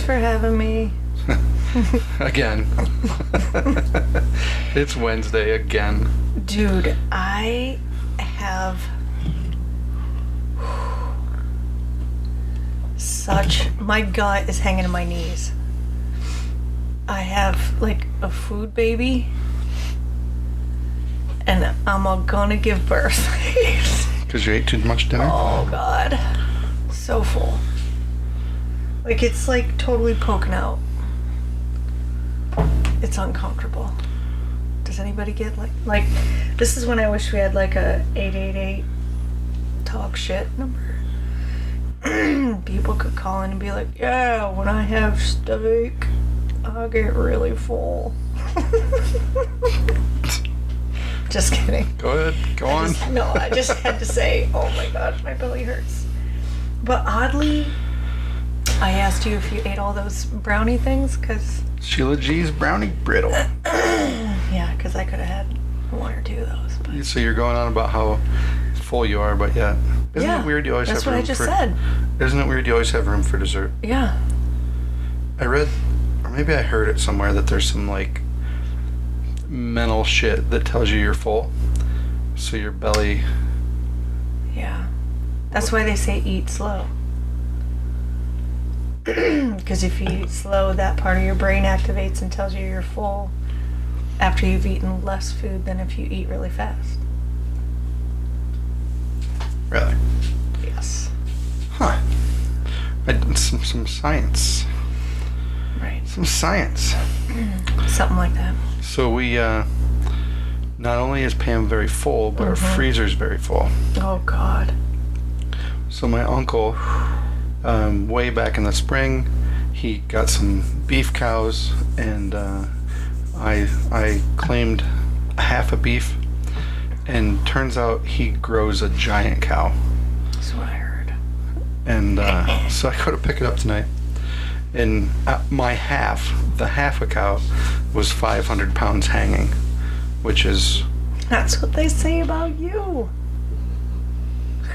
Thanks for having me. Again. it's Wednesday again. Dude, I have such. My gut is hanging to my knees. I have like a food baby. And I'm all gonna give birth. Because you ate too much dinner? oh god. So full. Like it's like totally poking out. It's uncomfortable. Does anybody get like like this is when I wish we had like a 888 talk shit number. People could call in and be like, "Yeah, when I have steak, I get really full." Just kidding. Go ahead. Go on. just- no, I just had to say, oh my god, my belly hurts. But oddly, I asked you if you ate all those brownie things, because, Sheila G's brownie brittle. yeah, because I could have had one or two of those. But So you're going on about how full you are, but yet. Isn't yeah, it weird you always have. that's what I just for. said. Isn't it weird you always have room for dessert? Yeah. I read, or maybe I heard it somewhere that there's some like mental shit that tells you you're full. So your belly. Yeah. That's why they say eat slow. Because if you eat slow, that part of your brain activates and tells you you're full after you've eaten less food than if you eat really fast. Really? Yes. Huh. I did some, some science. Right. Some science. Something like that. So we, uh, not only is Pam very full, but our Mhm. freezer's very full. Oh, God. So my uncle, um, way back in the spring, he got some beef cows, and uh, I I claimed half a beef, and turns out he grows a giant cow, That's what I heard. and uh, so I go to pick it up tonight, and uh, my half, the half a cow, was 500 pounds hanging, which is That's what they say about you.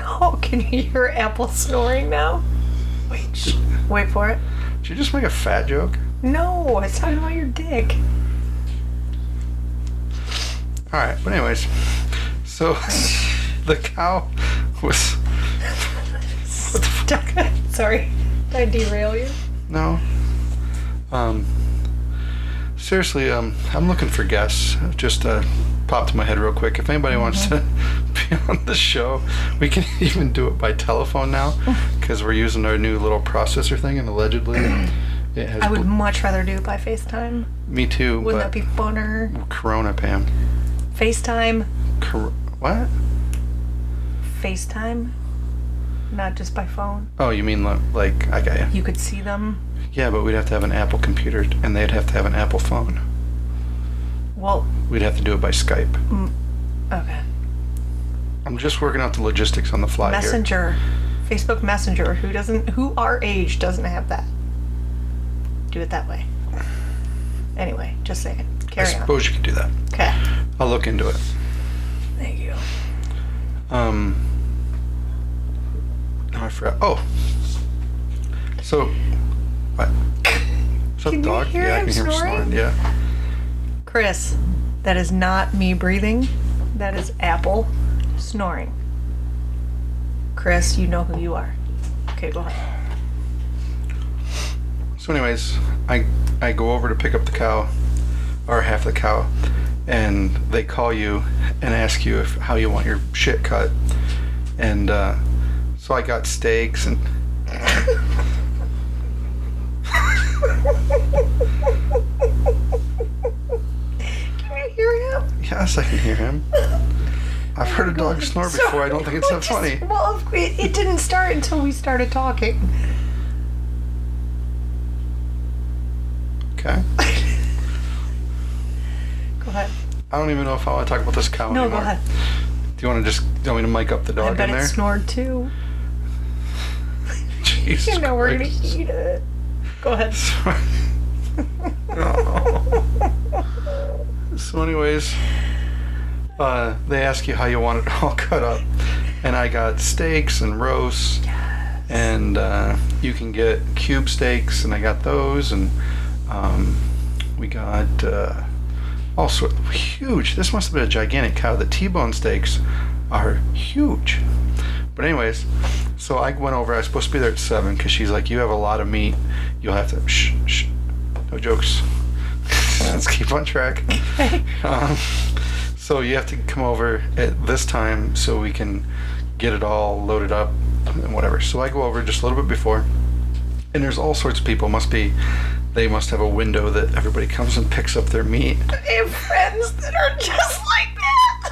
Oh, can you hear Apple snoring now? Wait, shh. wait for it. did you just make a fat joke? No, I was talking about your dick. All right, but anyways, so the cow was what the fuck? Sorry, did I derail you? No. Um. Seriously, um, I'm looking for guests. Just uh, popped in my head real quick. If anybody wants to be on the show, we can even do it by telephone now because we're using our new little processor thing, and allegedly, it has. I would bl- much rather do it by FaceTime. me too. Wouldn't that be funner? Corona, Pam. FaceTime? Cor- what? FaceTime? Not just by phone. Oh, you mean li- like I got you. You could see them. Yeah, but we'd have to have an Apple computer, and they'd have to have an Apple phone. Well, We'd have to do it by Skype. okay. I'm just working out the logistics on the fly here. Messenger. Facebook Messenger. Who doesn't, who our age doesn't have that? Do it that way. Anyway, just saying. I Carry on. suppose you could do that. Okay. I'll look into it. Thank you. Um. No, I forgot. Oh. So. What? What's up, Can you dog? hear yeah, I him can hear him snoring? snoring. Yeah. Chris, that is not me breathing. That is Apple snoring. Chris, you know who you are. Okay, go ahead. So, anyways, I I go over to pick up the cow, or half the cow, and they call you and ask you if how you want your shit cut, and uh, so I got steaks and. Can you hear him? Yes, I can hear him. I've heard a dog snore before. I don't think it's that Sorry. funny. Well, it, it didn't start until we started talking. Okay. Go ahead. I don't even know if I want to talk about this cow No, anymore. go ahead. Do you want to just do you want me to mic up the dog I bet in it snored too. Jesus You know we're gonna eat it. Go ahead. So anyways, uh, they ask you how you want it all cut up, And I got steaks and roasts, and uh, you can get cube steaks, and I got those, and um, we got uh, all sort huge. This must have been a gigantic cow. The T-bone steaks are huge. But anyways, so I went over. I was supposed to be there at seven because she's like, "You have a lot of meat. You'll have to shh shh, no jokes. Let's keep on track." Um, so you have to come over at this time so we can get it all loaded up and whatever. So I go over just a little bit before, and there's all sorts of people. Must be, they must have a window that everybody comes and picks up their meat. I have friends that are just like that.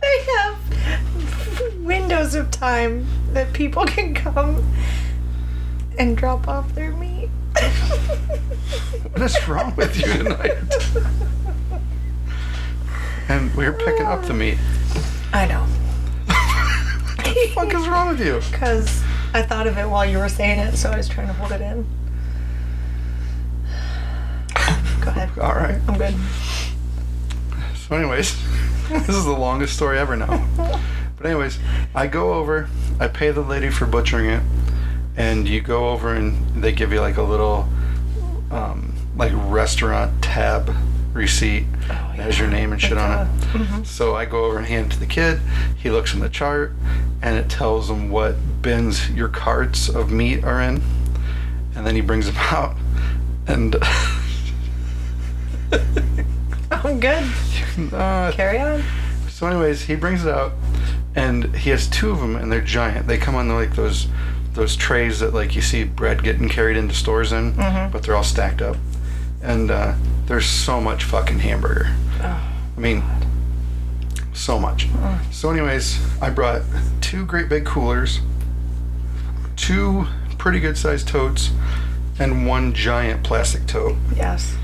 they have windows of time that people can come and drop off their meat. What is wrong with you tonight? And we were picking up the meat. I know. What the fuck is wrong with you? Because I thought of it while you were saying it, so I was trying to hold it in. Go ahead. All right. I'm good. So, anyways, this is the longest story ever now. But anyways, I go over, I pay the lady for butchering it, and you go over and they give you like a little, um, like restaurant tab receipt. Oh, It has your name and shit on it. mhm. So I go over and hand it to the kid. He looks in the chart, and it tells him what bins your carts of meat are in, and then he brings them out, and. I'm good. uh, Carry on. so, anyways, he brings it out, and he has two of them, and they're giant. They come on like those those trays that like you see bread getting carried into stores in, Mhm. but they're all stacked up, and uh, there's so much fucking hamburger. Oh, I mean, so much. So, anyways, I brought two great big coolers, two pretty good sized totes, and one giant plastic tote yes.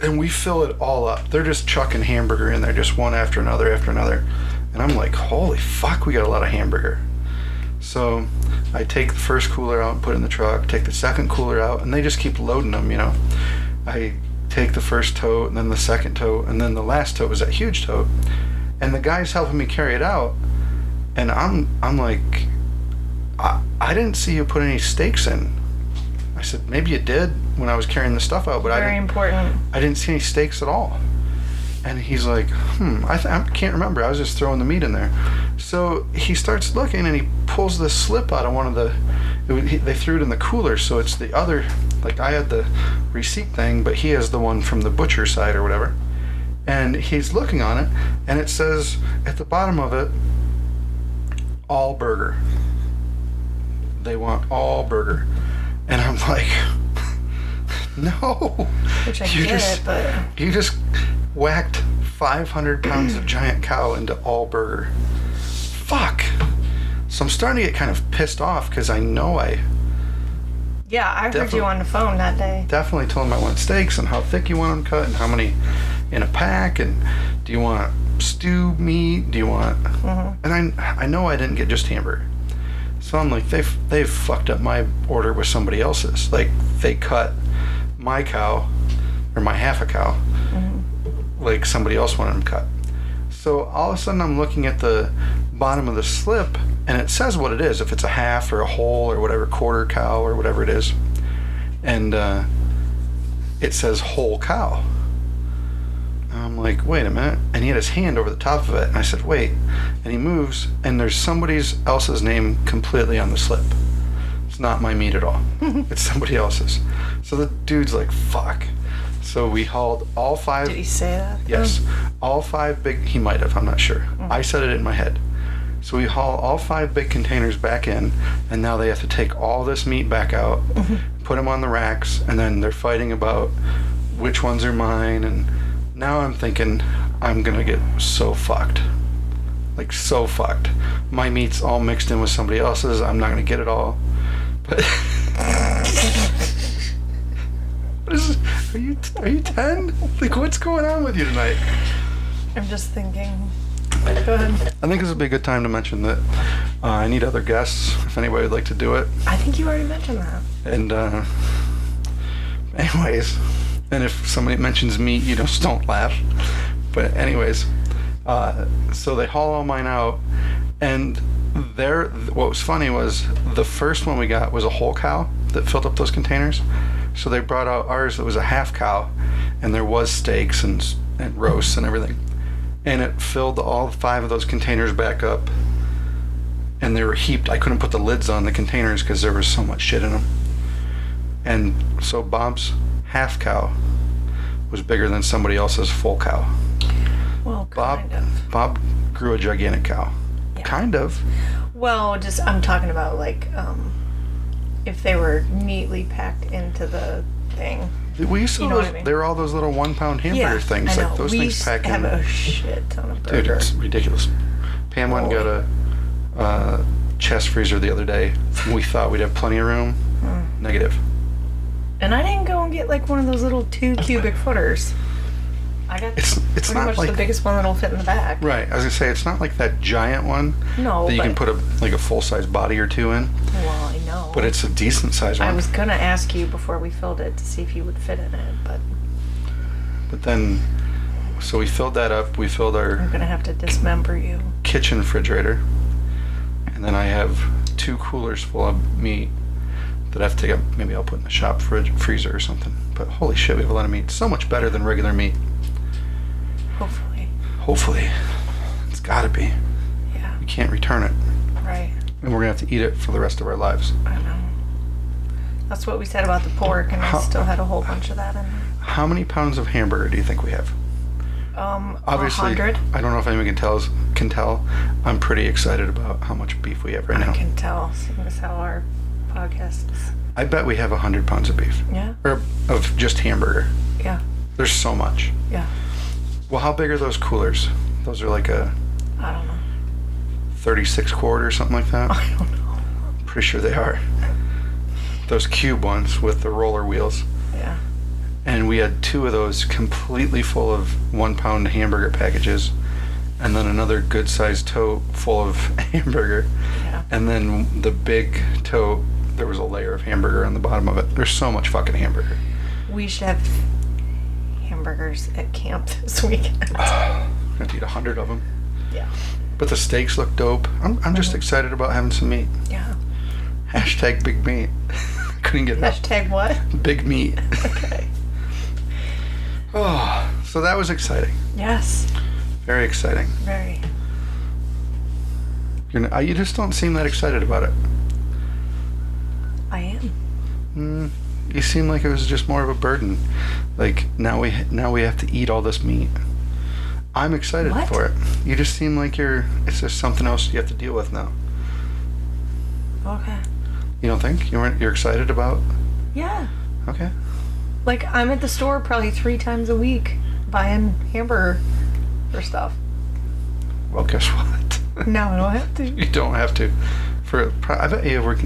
and we fill it all up. They're just chucking hamburger in there, just one after another after another. And I'm like, holy fuck, we got a lot of hamburger. So I take the first cooler out and put it in the truck, take the second cooler out, and they just keep loading them, you know. I take the first tote, and then the second tote, and then the last tote was that huge tote. And the guy's helping me carry it out. And I'm I'm like, I, I didn't see you put any stakes in. I said, maybe you did when I was carrying the stuff out, but I Very didn't. important. I didn't see any stakes at all. And he's like, hmm, I, th- I can't remember. I was just throwing the meat in there. So he starts looking and he pulls this slip out of one of the. It, he, they threw it in the cooler, so it's the other. Like I had the receipt thing, but he has the one from the butcher side or whatever. And he's looking on it, and it says at the bottom of it, all burger. They want all burger. And I'm like, no. Which I You get just- but You just whacked 500 pounds of giant cow into all burger. Fuck. So I'm starting to get kind of pissed off because I know I yeah, I heard you on the phone that day. definitely told him I want steaks and how thick you want them cut and how many in a pack and do you want stew meat? Do you want? hmm And I I know I didn't get just hamburger. So I'm like they've they've fucked up my order with somebody else's. Like they cut my cow or my half a cow hmm like somebody else wanted them cut. So all of a sudden, I'm looking at the bottom of the slip, and it says what it is if it's a half or a whole or whatever, quarter cow or whatever it is. And uh, it says whole cow. And I'm like, wait a minute. And he had his hand over the top of it. And I said, wait. And he moves, and there's somebody else's name completely on the slip. It's not my meat at all. it's somebody else's. So the dude's like, fuck. So we hauled all five. Did he say that? Yes, all five big. He might have. I'm not sure. Mm. I said it in my head. So we haul all five big containers back in, and now they have to take all this meat back out, mm-hmm. put them on the racks, and then they're fighting about which ones are mine. And now I'm thinking I'm gonna get so fucked, like so fucked. My meat's all mixed in with somebody else's. I'm not gonna get it all. But what is? Are you are you ten? Like what's going on with you tonight? I'm just thinking. Go ahead. I think this would be a good time to mention that uh, I need other guests if anybody would like to do it. I think you already mentioned that. And uh, anyways, and if somebody mentions me, you just don't laugh. But anyways, Uh, so they haul all mine out, and there. What was funny was the first one we got was a whole cow that filled up those containers. So they brought out ours that was a half cow, and there was steaks and and roasts and everything, and it filled all five of those containers back up. And they were heaped. I couldn't put the lids on the containers because there was so much shit in them. And so Bob's half cow was bigger than somebody else's full cow. Well, Bob kind of. Bob grew a gigantic cow. Yeah. Kind of. Well, just I'm talking about like um, if they were neatly packed into the thing. We used to You know those, I mean? there were all those little one pound hamburger yeah, things. I know. Like those we things to have in. a shit ton of Dude, it's ridiculous. Pam went and got a uh, chest freezer the other day. We thought we'd have plenty of room. Hmm. Negative. And I didn't go and get like one of those little two cubic footers. I got It's it's pretty not much like the biggest one that'll fit in the back. right. As I was gonna say it's not like that giant one No, that you but, can put a like a full size body or two in, Well, I know. but it's a decent size one. I was gonna ask you before we filled it to see if you would fit in it, but But then, so we filled that up. We filled our I'm gonna have to dismember you. kitchen refrigerator, and then I have two coolers full of meat that I have to take up. Maybe I'll put in the shop fridge, freezer or something. But holy shit, we have a lot of meat. So much better than regular meat. Hopefully. Hopefully, it's got to be. Yeah. We can't return it, Right. and we're gonna have to eat it for the rest of our lives. I know. That's what we said about the pork, and I still had a whole bunch of that in there. How many pounds of hamburger do you think we have? Um, Obviously, hundred. I don't know if anyone can tell. Can tell. I'm pretty excited about how much beef we have right I now. can tell, seeing as how our podcast is. I bet we have a hundred pounds of beef, Yeah. or of just hamburger. Yeah. There's so much. Yeah. Well, how big are those coolers? Those are like a I don't know. 36 quart or something like that. I don't know. Pretty sure they are. Those cube ones with the roller wheels. Yeah. And we had two of those completely full of one pound hamburger packages. And then another good sized tote full of hamburger. Yeah. And then the big tote, there was a layer of hamburger on the bottom of it. There's so much fucking hamburger. We should have hamburgers at camp this weekend. I have to eat a hundred of them. Yeah. But the steaks look dope. I'm, I'm just Mhm. excited about having some meat. Yeah. Hashtag big meat. Couldn't get enough. Hashtag what? Big meat. Okay. Oh, so that was exciting. Yes. Very exciting. Very. You're you just don't seem that excited about it. I am. Mm, you seem like it was just more of a burden. Like now we now we have to eat all this meat. I'm excited What? for it. You just seem like you're. It's just something else you have to deal with now. Okay. You don't think you weren't? You're excited about? Yeah. Okay. Like I'm at the store probably three times a week buying hamburger or stuff. Well, guess what? No, I don't have to. you don't have to. For I bet you we're.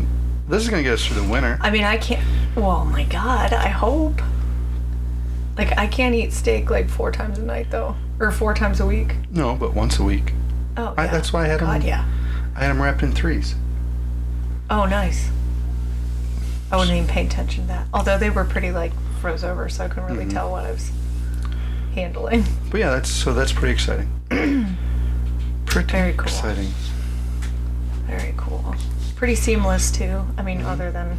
This is gonna get us through the winter. I mean, I can't. Well, my God, I hope. Like, I can't eat steak like four times a night, though. Or four times a week. No, but once a week. Oh, I- yeah. that's why I had God, yeah. I had them wrapped in threes. Oh, nice. I wouldn't even pay attention to that. Although they were pretty, like, froze over, so I couldn't really Mhm. tell what I was handling. But yeah, that's so that's pretty exciting. Pretty Very cool. exciting. Pretty seamless, too. I mean, other than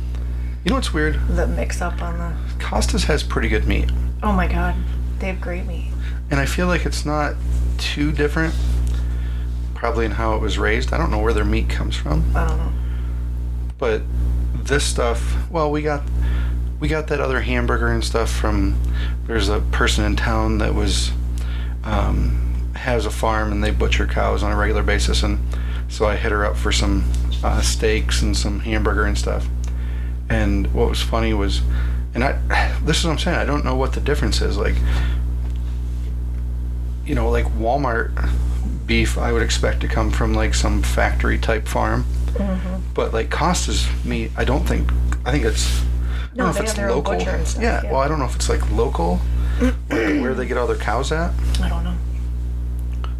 You know what's weird? the mix up on the. Costas has pretty good meat, Oh, my God. They have great meat. and I feel like it's not too different. Probably in how it was raised. I don't know where their meat comes from, I don't know. but this stuff. Well, we got we got that other hamburger and stuff from. There's a person in town that was um, has a farm and they butcher cows on a regular basis, and so I hit her up for some uh, steaks and some hamburger and stuff. And what was funny was, and I, this is what I'm saying. I don't know what the difference is. Like, you know, like Walmart beef, I would expect to come from like some factory type farm. hmm But like Costa's meat, I don't think. I think it's. I No, don't know if it's have their own local. stuff, yeah, yeah. Well, I don't know if it's like local, like where they get all their cows at. I don't know.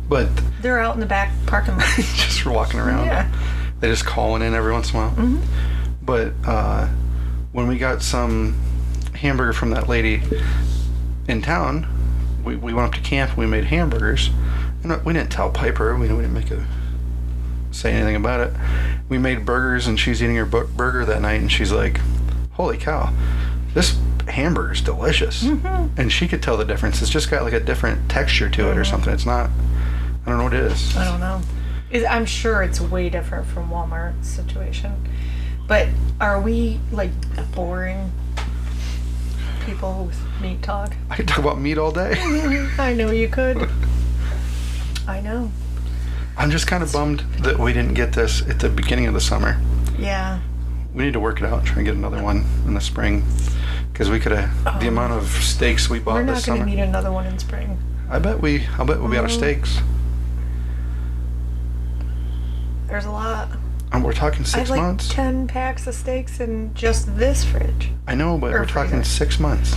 But They're out in the back parking lot. just for walking around. Yeah. They just calling in every once in a while. hmm But uh, when we got some hamburger from that lady in town, we, we went up to camp and we made hamburgers. And we didn't tell Piper. We, we didn't make a say anything about it. We made burgers, and she's eating her bu- burger that night, and she's like, "Holy cow, this hamburger's delicious!" Mm-hmm. And she could tell the difference. It's just got like a different texture to it, or Mhm. something. It's not. I don't know what it is. I don't know. I'm sure it's way different from Walmart's situation. But are we like boring people with meat talk? I could talk about meat all day. I know you could. I know. I'm just kind of bummed that we didn't get this at the beginning of the summer. Yeah. We need to work it out and try and get another one in the spring. Because we could have the Oh. amount of steaks we bought We're this not going to need another one in spring. I bet we. I bet we'll be out of steaks. There's a lot. And we're talking six I have like months. 10 packs of steaks in just this fridge. I know, but or we're talking freezer. six months.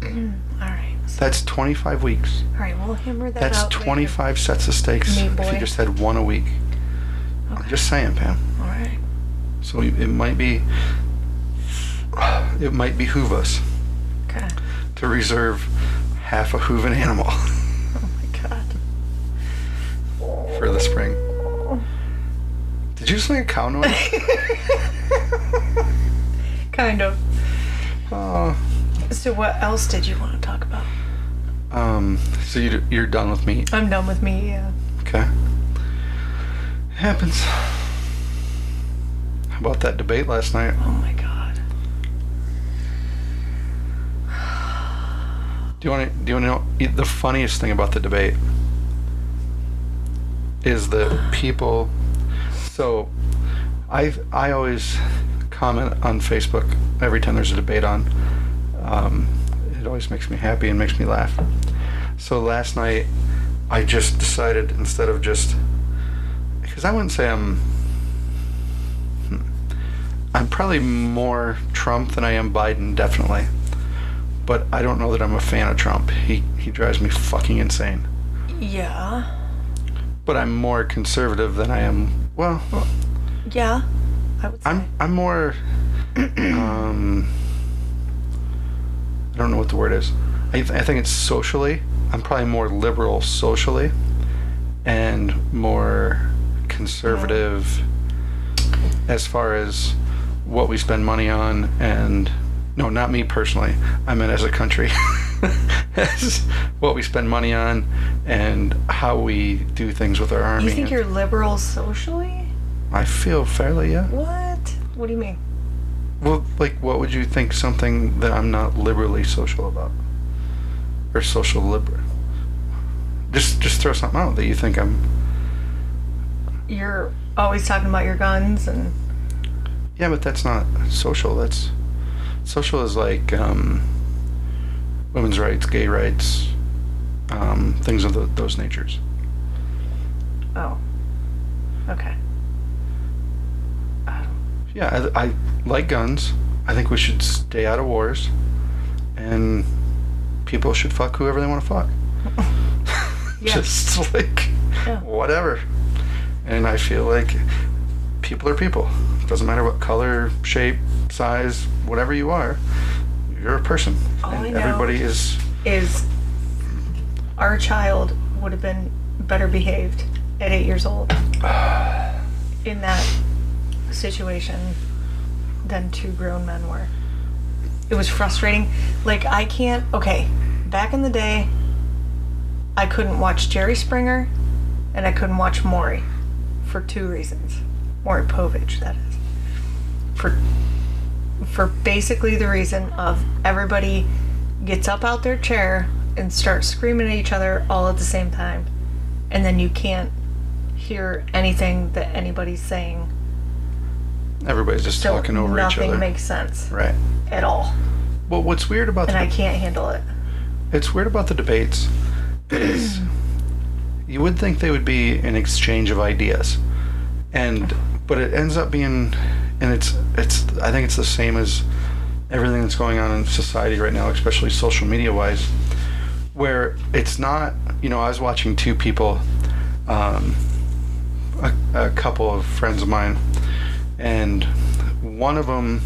Mm, all right. So, That's 25 weeks. all right, we'll hammer that That's out. later. 25 sets of steaks Meat if boy. you just had one a week. I'm Okay. just saying, Pam. All right. So it might be. It might behoove us Okay. to reserve half a hooven animal Oh my god. for the spring. Did you just make a cow noise? kind of. Oh. So what else did you want to talk about? Um. So you you're done with me. I'm done with me. Yeah. Okay. Happens. How about that debate last night? Oh my god. Do you want to? Do you want to know the funniest thing about the debate? Is that people? So, I I always comment on Facebook every time there's a debate on. Um, it always makes me happy and makes me laugh. So last night, I just decided instead of just because I wouldn't say I'm. hmm, I'm probably more Trump than I am Biden, definitely but I don't know that I'm a fan of Trump. He he drives me fucking insane. Yeah. But I'm more conservative than I am. Well, Yeah. I would say. I'm I'm more. Um, I don't know what the word is. I, th- I think it's socially. I'm probably more liberal socially, and more conservative as far as what we spend money on and no not me personally i meant as a country as what we spend money on and how we do things with our army you think you're liberal socially? i feel fairly yeah What? What do you mean? well like what would you think something that i'm not liberally social about or social liberal just just throw something out that you think i'm You're always talking about your guns and yeah but that's not social that's social is like um, women's rights gay rights um, things of tho- those natures oh. Okay. I Yeah, I, I like guns. I think we should stay out of wars, and people should fuck whoever they want to fuck. Yeah. Just like Yeah. whatever. And I feel like people are people. It Doesn't matter what color, shape, size, whatever you are. You're a person, All I know- everybody is. is our child would have been better behaved at eight years old in that situation than two grown men were. It was frustrating. Like, I can't. Okay, back in the day, I couldn't watch Jerry Springer and I couldn't watch Maury for two reasons. Maury Povich, that is. For for basically the reason of everybody gets up out their chair and starts screaming at each other all at the same time. And then you can't hear anything that anybody's saying. Everybody's just so talking over each other. nothing makes sense right. at all. Well, what's weird about and the i can't handle it. It's weird about the debates is you would think they would be an exchange of ideas, and but it ends up being, and it's it's I think it's the same as everything that's going on in society right now, especially social media wise, where it's not you know I was watching two people, um, a, a couple of friends of mine, and one of them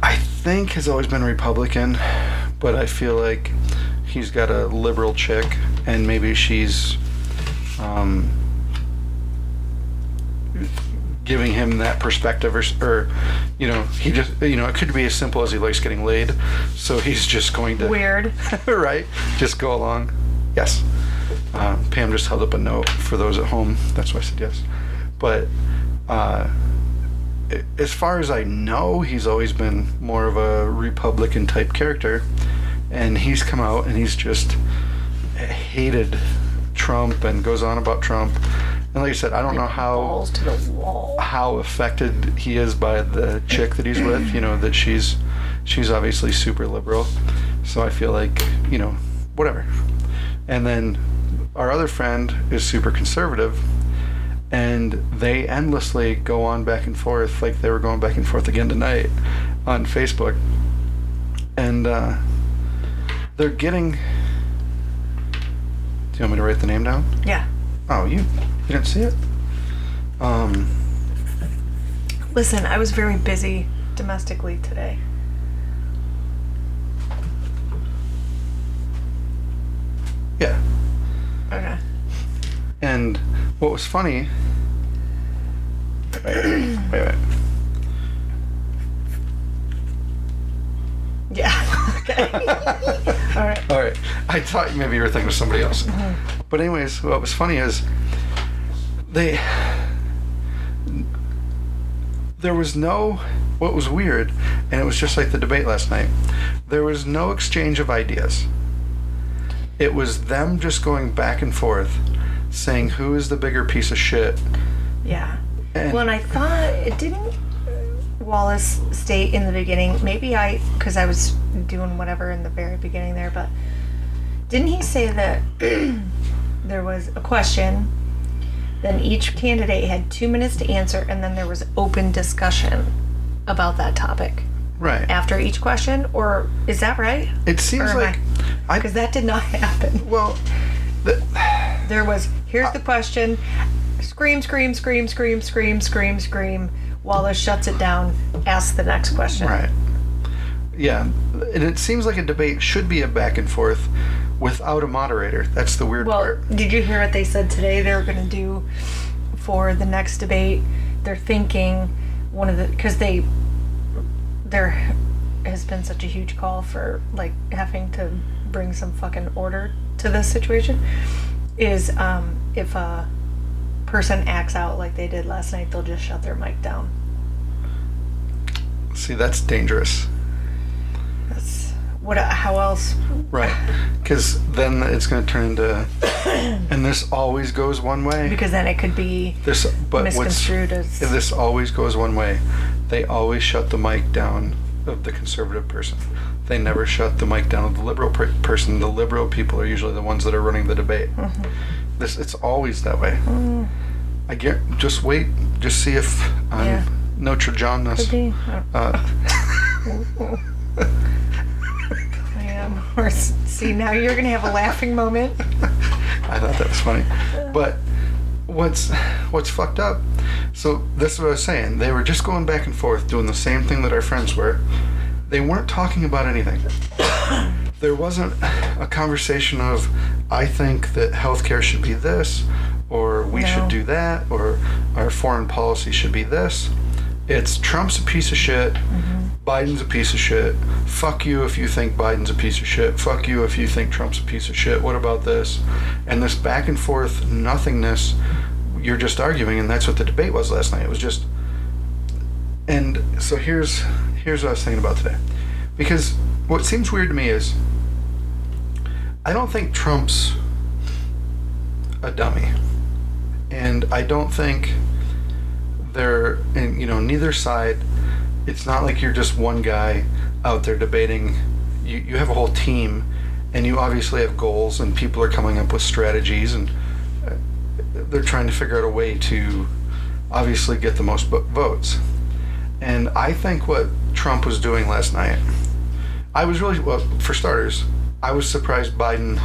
I think has always been Republican, but I feel like he's got a liberal chick and maybe she's um, giving him that perspective, or, or you know, he just you know, it could be as simple as he likes getting laid, so he's just going to Weird. right, just go along. Yes. Uh, Pam just held up a note for those at home. That's why I said yes. But uh, as far as I know, he's always been more of a Republican type character, and he's come out and he's just hated Trump and goes on about Trump. And like I said, I don't know how Balls to the wall. how affected he is by the chick that he's with. You know that she's she's obviously super liberal, so I feel like you know whatever. And then our other friend is super conservative, and they endlessly go on back and forth like they were going back and forth again tonight on Facebook, and uh, they're getting. Do you want me to write the name down? Yeah. Oh, you you didn't see it. Um. Listen, I was very busy domestically today. Yeah. Okay. And what was funny. Wait, wait. Yeah. okay. All right. All right. I thought maybe you were thinking of somebody else. But anyways, what was funny is they there was no what was weird, and it was just like the debate last night. There was no exchange of ideas. It was them just going back and forth, saying who is the bigger piece of shit. Yeah. And Well, and I thought it didn't Wallace state in the beginning. Maybe I, because I was doing whatever in the very beginning there, but didn't he say that there was a question? Then each candidate had two minutes to answer, and then there was open discussion about that topic right. after each question. Or is that right? It seems like I, Because that did not happen. well, the, There was here's uh, the question. Scream, scream, scream, scream, scream, scream, scream. Wallace shuts it down. Asks the next question. right. Yeah, and it seems like a debate should be a back and forth without a moderator. That's the weird Well, part. did you hear what they said today? They're going to do for the next debate. They're thinking one of the because they there has been such a huge call for like having to bring some fucking order to this situation. Is um, if a person acts out like they did last night, they'll just shut their mic down. See, that's dangerous. That's what. How else? Right. Because then it's going to turn into, and this always goes one way. Because then it could be This, but what's misconstrued as. this always goes one way. They always shut the mic down of the conservative person. They never shut the mic down of the liberal per- person. The liberal people are usually the ones that are running the debate. This it's always that way. Mm, I get. Just wait. Just see if I'm Yeah. Notre be. Uh, s- see, now you're gonna have a laughing moment. I thought that was funny. But what's what's fucked up? So this is what I was saying. They were just going back and forth doing the same thing that our friends were. They weren't talking about anything. there wasn't a conversation of I think that healthcare should be this or we No. should do that or our foreign policy should be this. It's Trump's a piece of shit. Mm-hmm. Biden's a piece of shit. Fuck you if you think Biden's a piece of shit. Fuck you if you think Trump's a piece of shit. What about this? And this back and forth nothingness, you're just arguing, and that's what the debate was last night. It was just. And so here's here's what I was thinking about today, because what seems weird to me is, I don't think Trump's a dummy, and I don't think they're and you know neither side it's not like you're just one guy out there debating you, you have a whole team and you obviously have goals and people are coming up with strategies and uh, they're trying to figure out a way to obviously get the most votes and i think what trump was doing last night i was really well for starters i was surprised biden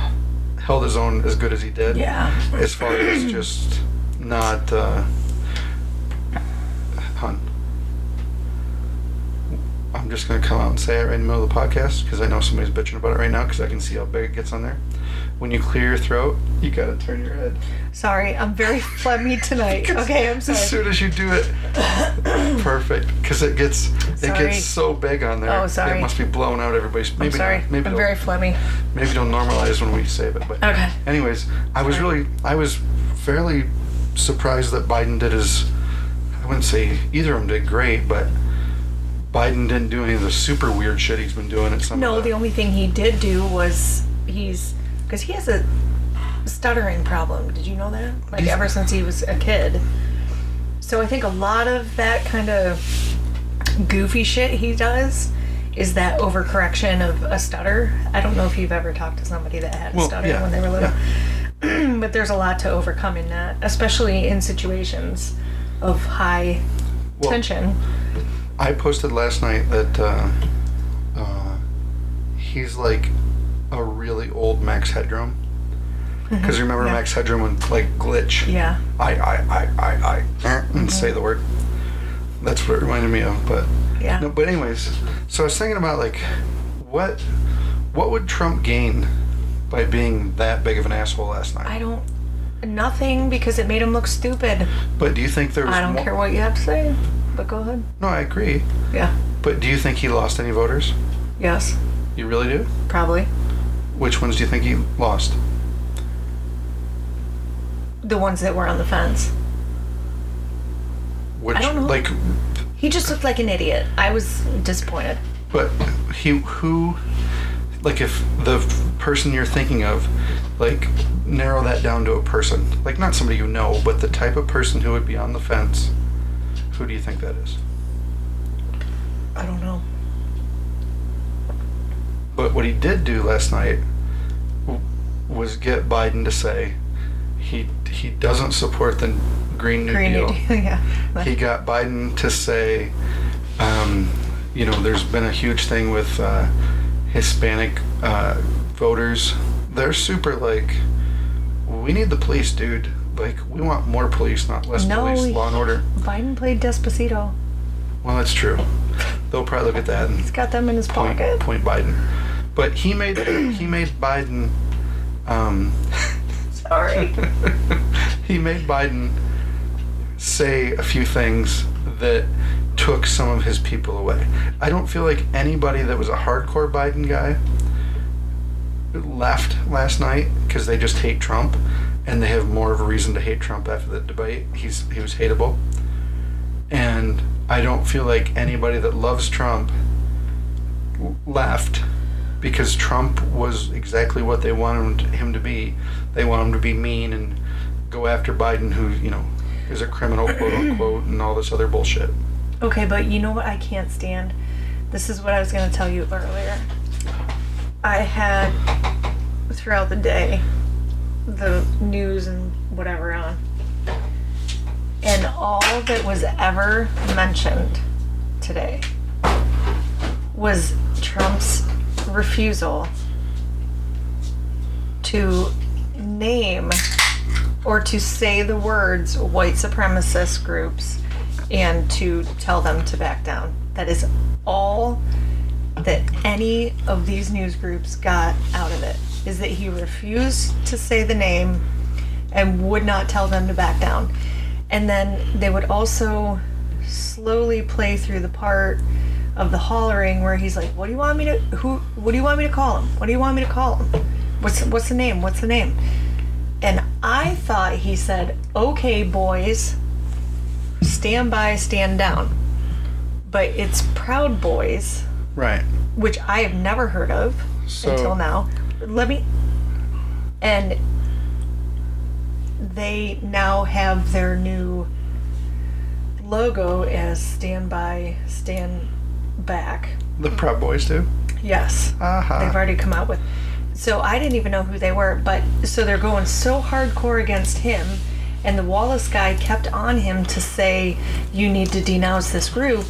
held his own as good as he did Yeah. as far as just not uh i'm just gonna come out and say it right in the middle of the podcast because I know somebody's bitching about it right now because I can see how big it gets on there. When you clear your throat, you gotta turn your head. Sorry, I'm very phlegmy tonight. Okay, I'm sorry. As soon as you do it, perfect because it gets it gets so big on there. Oh, sorry. It must be blowing out everybody's. Maybe I'm sorry. Not, maybe I'm very phlegmy. maybe don't normalize when we save it. But Okay. anyways, I was Sorry. really I was fairly surprised that Biden did his. I wouldn't say either of them did great, but Biden didn't do any of the super weird shit he's been doing at some. No, the only thing he did do was he's because he has a stuttering problem. Did you know that? Like He's- ever since he was a kid. So I think a lot of that kind of goofy shit he does is that overcorrection of a stutter. I don't know if you've ever talked to somebody that had a Well, stutter yeah, when they were little. but there's a lot to overcome in that, especially in situations of high Well, tension. I posted last night that uh, uh, he's like a really old Max Headroom. Because remember Yeah. Max Headroom would like glitch. Yeah. I I I I I Mm-hmm. and say the word. That's what it reminded me of. But Yeah. no, but anyways, so I was thinking about like what what would Trump gain by being that big of an asshole last night? I don't. Nothing because it made him look stupid. but do you think there was I don't more- care what you have to say, but go ahead. No, I agree. Yeah. But do you think he lost any voters? Yes. You really do? Probably. Which ones do you think he lost? The ones that were on the fence. Which I don't know. like He just looked like an idiot. I was disappointed. but he who like if the person you're thinking of like narrow that down to a person like not somebody you know but the type of person who would be on the fence who do you think that is I don't know. but what he did do last night w- was get biden to say he he doesn't support the green new Green deal New Deal. yeah. he got Biden to say, um, you know, there's been a huge thing with uh, Hispanic uh, voters. They're super like, we need the police, dude. Like, we want more police, not less No, police. Law and order. Biden played Despacito. Well, that's true. They'll probably look at that and He's got them in his point, pocket. point Biden. But he made he made Biden. Um, Sorry. he made Biden say a few things that took some of his people away. I don't feel like anybody that was a hardcore Biden guy left last night because they just hate Trump and they have more of a reason to hate Trump after the debate. He's he was hateable. And I don't feel like anybody that loves Trump left because Trump was exactly what they wanted him to be. They want him to be mean and go after Biden, who, you know, is a criminal, quote unquote, and all this other bullshit. Okay, but you know what I can't stand? This is what I was going to tell you earlier. I had throughout the day the news and whatever on. And all that was ever mentioned today was Trump's refusal to name or to say the words white supremacist groups and to tell them to back down. That is all that any of these news groups got out of it is that he refused to say the name and would not tell them to back down. And then they would also slowly play through the part of the hollering where he's like, "What do you want me to who what do you want me to call him? What do you want me to call him? What's what's the name? What's the name?" And I thought he said, "Okay, boys, stand by, stand down." But it's Proud Boys, Right. which I have never heard of So- until now. Let me. And they now have their new logo as Stand By, Stand Back. The Proud Boys do. Yes. Aha. They've already come out with. So I didn't even know who they were, but so they're going so hardcore against him, and the Wallace guy kept on him to say, you need to denounce this group,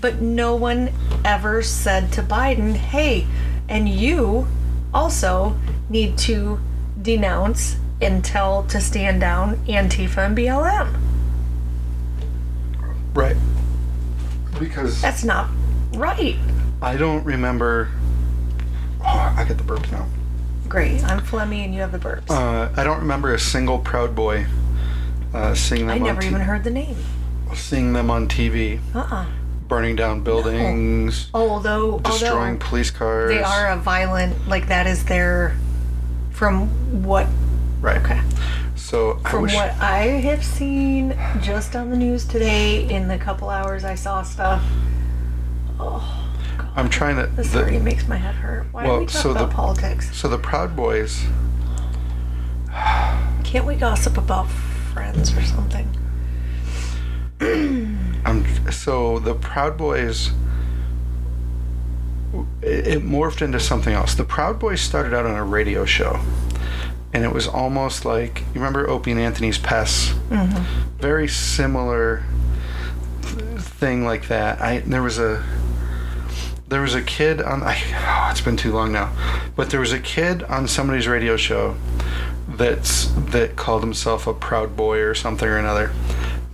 but no one ever said to Biden, hey, and you also need to denounce and tell to stand down Antifa and BLM. Right. Because That's not right. I don't remember. Oh, I get the burps now. Great. I'm phlegmy and you have the burps. Uh, I don't remember a single Proud Boy uh, seeing them I on never t- even heard the name. seeing them on TV, Uh-uh. Burning down buildings, oh Although, destroying although police cars. they are a violent, like that is their, from what, right. okay. So From wish. what I have seen just on the news today, in the couple hours I saw stuff, oh, God. I'm trying to. This the- already makes my head hurt. Why Well, do we talk so the- about politics? so the Proud Boys. Can't we gossip about friends or something? I'm so the Proud Boys. It, it morphed into something else. The Proud Boys started out on a radio show, and it was almost like you remember Opie and Anthony's Pests. Mm-hmm. Very similar th- thing like that. I there was a there was a kid on. I, oh, it's been too long now, but there was a kid on somebody's radio show that's that called himself a proud boy or something or another,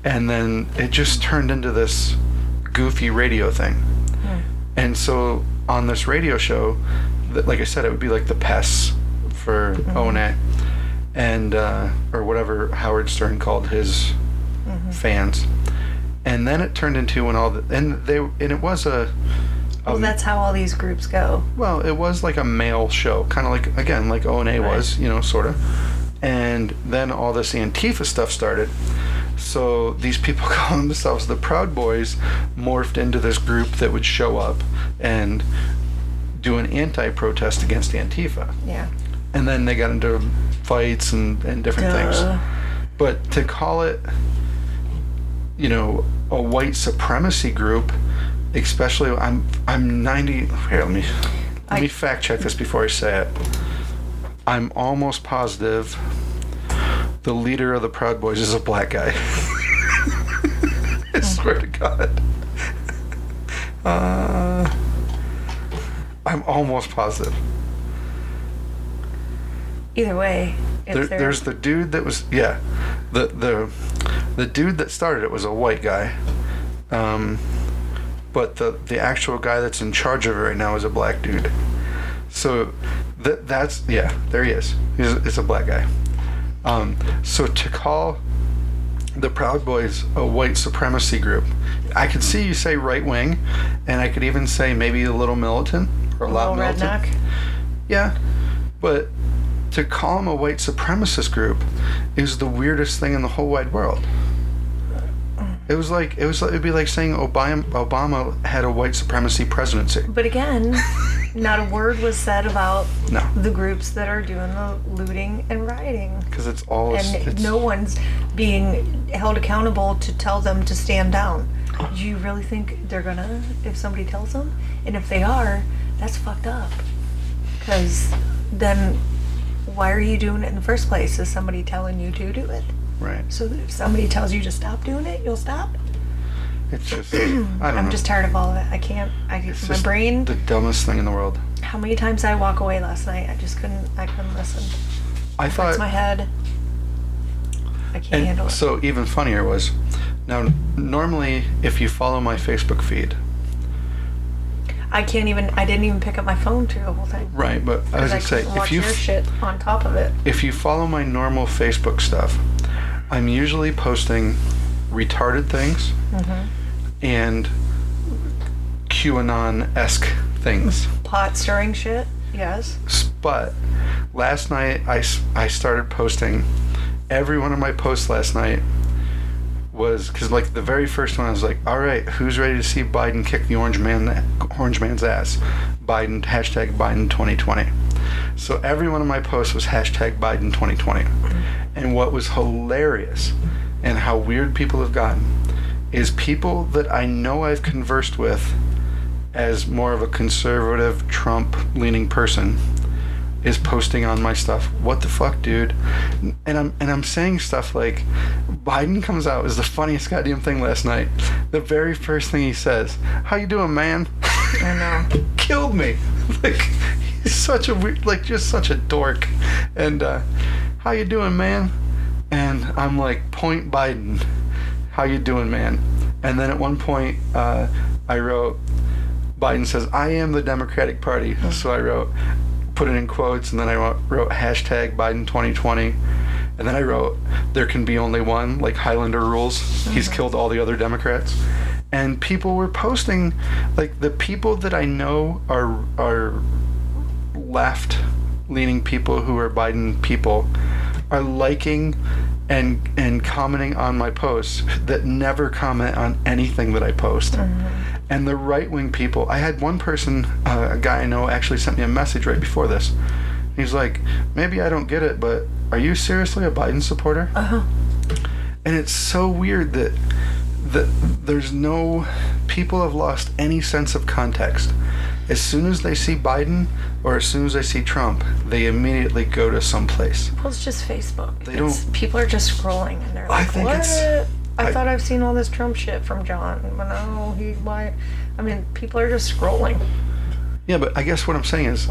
and then it just turned into this goofy radio thing. And so on this radio show, that like I said, it would be like the pests for O and A, and uh, or whatever Howard Stern called his fans. And then it turned into when all the and they and it was a Well, um, that's how all these groups go. well, it was like a male show, kind of like again like O and A Right. was, you know, sort of. And then all this Antifa stuff started. So these people calling themselves the Proud Boys morphed into this group that would show up and do an anti-protest against Antifa. Yeah. And then they got into fights and, and different things. But to call it, you know, a white supremacy group, especially I'm I'm 90. Here, let me let I- me fact check this before I say it. I'm almost positive the leader of the Proud Boys is a black guy. I swear to God. Uh, I'm almost positive. Either way, if There, there's the dude that was yeah, the the the dude that started it was a white guy, um, but the the actual guy that's in charge of it right now is a black dude. So that that's yeah, there he is. He's it's a black guy. Um, so to call the Proud Boys a white supremacy group, I could see you say right wing, and I could even say maybe a little militant or a little militant. redneck. Yeah, but to call them a white supremacist group is the weirdest thing in the whole wide world. It was like it was. It'd be like saying Obama Obama had a white supremacy presidency. But again, not a word was said about No, the groups that are doing the looting and rioting. because it's all. And it's, no one's being held accountable to tell them to stand down. Do you really think they're gonna if somebody tells them? And if they are, that's fucked up. Because then why are you doing it in the first place? Is somebody telling you to do it? Right. So that if somebody tells you to stop doing it, you'll stop? It's just. I don't I'm know. just tired of all of it. I can't. I It's my just brain. The dumbest thing in the world. How many times I walk away last night? I just couldn't. I couldn't listen. I It's thought. my head. I can't handle And it. so even funnier was, now normally if you follow my Facebook feed, I can't even. I didn't even pick up my phone through the whole thing. right? But I was I gonna say couldn't if watch you your shit on top of it. if you follow my normal Facebook stuff, I'm usually posting retarded things Mm-hmm. and QAnon esque things. Pot stirring shit. Yes. But last night I, I started posting every one of my posts last night was because like the very first one I was like, all right, who's ready to see Biden kick the orange man orange man's ass? Biden hashtag Biden 2020. So every one of my posts was hashtag Biden 2020. And what was hilarious and how weird people have gotten is people that I know I've conversed with as more of a conservative Trump leaning person is posting on my stuff. What the fuck, dude? And I'm and I'm saying stuff like Biden comes out is the funniest goddamn thing last night. The very first thing he says, "How you doing, man?" I know. Killed me. Like he's such a weird, like just such a dork. And uh, how you doing, man? And I'm like, point Biden. How you doing, man? And then at one point, uh, I wrote, Biden says, "I am the Democratic Party." So I wrote, put it in quotes, and then I wrote, hashtag Biden 2020, and then I wrote, "There can be only one," like Highlander rules. He's mm-hmm. killed all the other Democrats, and people were posting, like the people that I know are are left leaning people who are Biden people are liking and and commenting on my posts that never comment on anything that I post. Mm-hmm. And the right wing people, I had one person, uh, a guy I know, actually sent me a message right before this. He's like, maybe I don't get it, but are you seriously a Biden supporter? Uh-huh. And it's so weird that that there's no people have lost any sense of context. As soon as they see Biden or as soon as they see Trump, they immediately go to someplace. Well, it's just Facebook. They It's- don't- People are just scrolling and they're I like, think "What? it's- I, I- thought I've seen all this Trump shit from John, but no, he why? I mean, people are just scrolling. Yeah, but I guess what I'm saying is,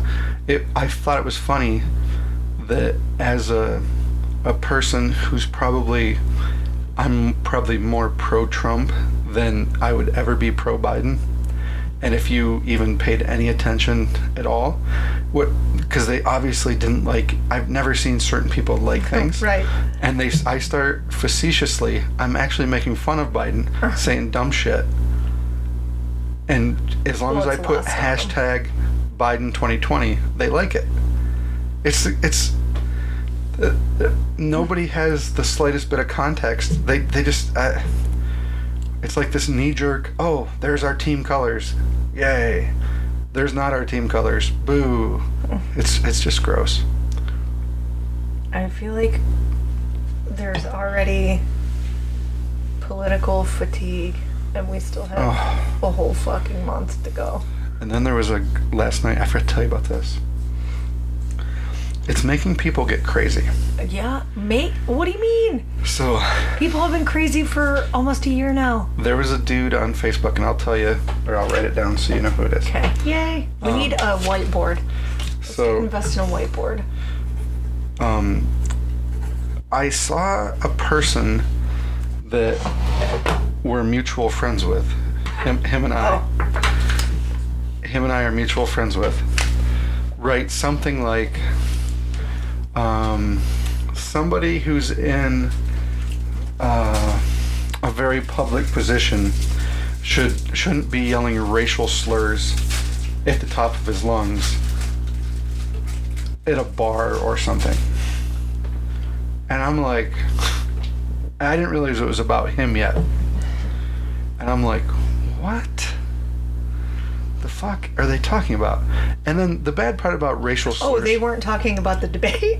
it, I thought it was funny that as a a person who's probably I'm probably more pro Trump than I would ever be pro Biden. And if you even paid any attention at all, what because they obviously didn't like I've never seen certain people like things. Right. And they I start facetiously, I'm actually making fun of Biden saying dumb shit. And as long Well, as I put hashtag Biden 2020, they like it. It's it's uh, uh, nobody has the slightest bit of context. They they just uh, it's like this knee jerk. Oh, there's our team colors. Yay. There's not our team colors. Boo. It's it's just gross. I feel like there's already political fatigue, and we still have Oh. a whole fucking month to go. And then there was a last night. I forgot to tell you about this. It's making people get crazy. Yeah, mate. What do you mean? So People have been crazy for almost a year now. there was a dude on Facebook, and I'll tell you, or I'll write it down so you know who it is. Okay. Yay. We Um, need a whiteboard. So Invest in a whiteboard. um, I saw a person that we're mutual friends with. Him, him and I. Oh. Him and I are mutual friends with. Write something like, um, somebody who's in uh, a very public position should shouldn't be yelling racial slurs at the top of his lungs at a bar or something. And I'm like, I didn't realize it was about him yet. And I'm like, what? Fuck are they talking about? And then the bad part about racial slurs. Oh, they weren't talking about the debate?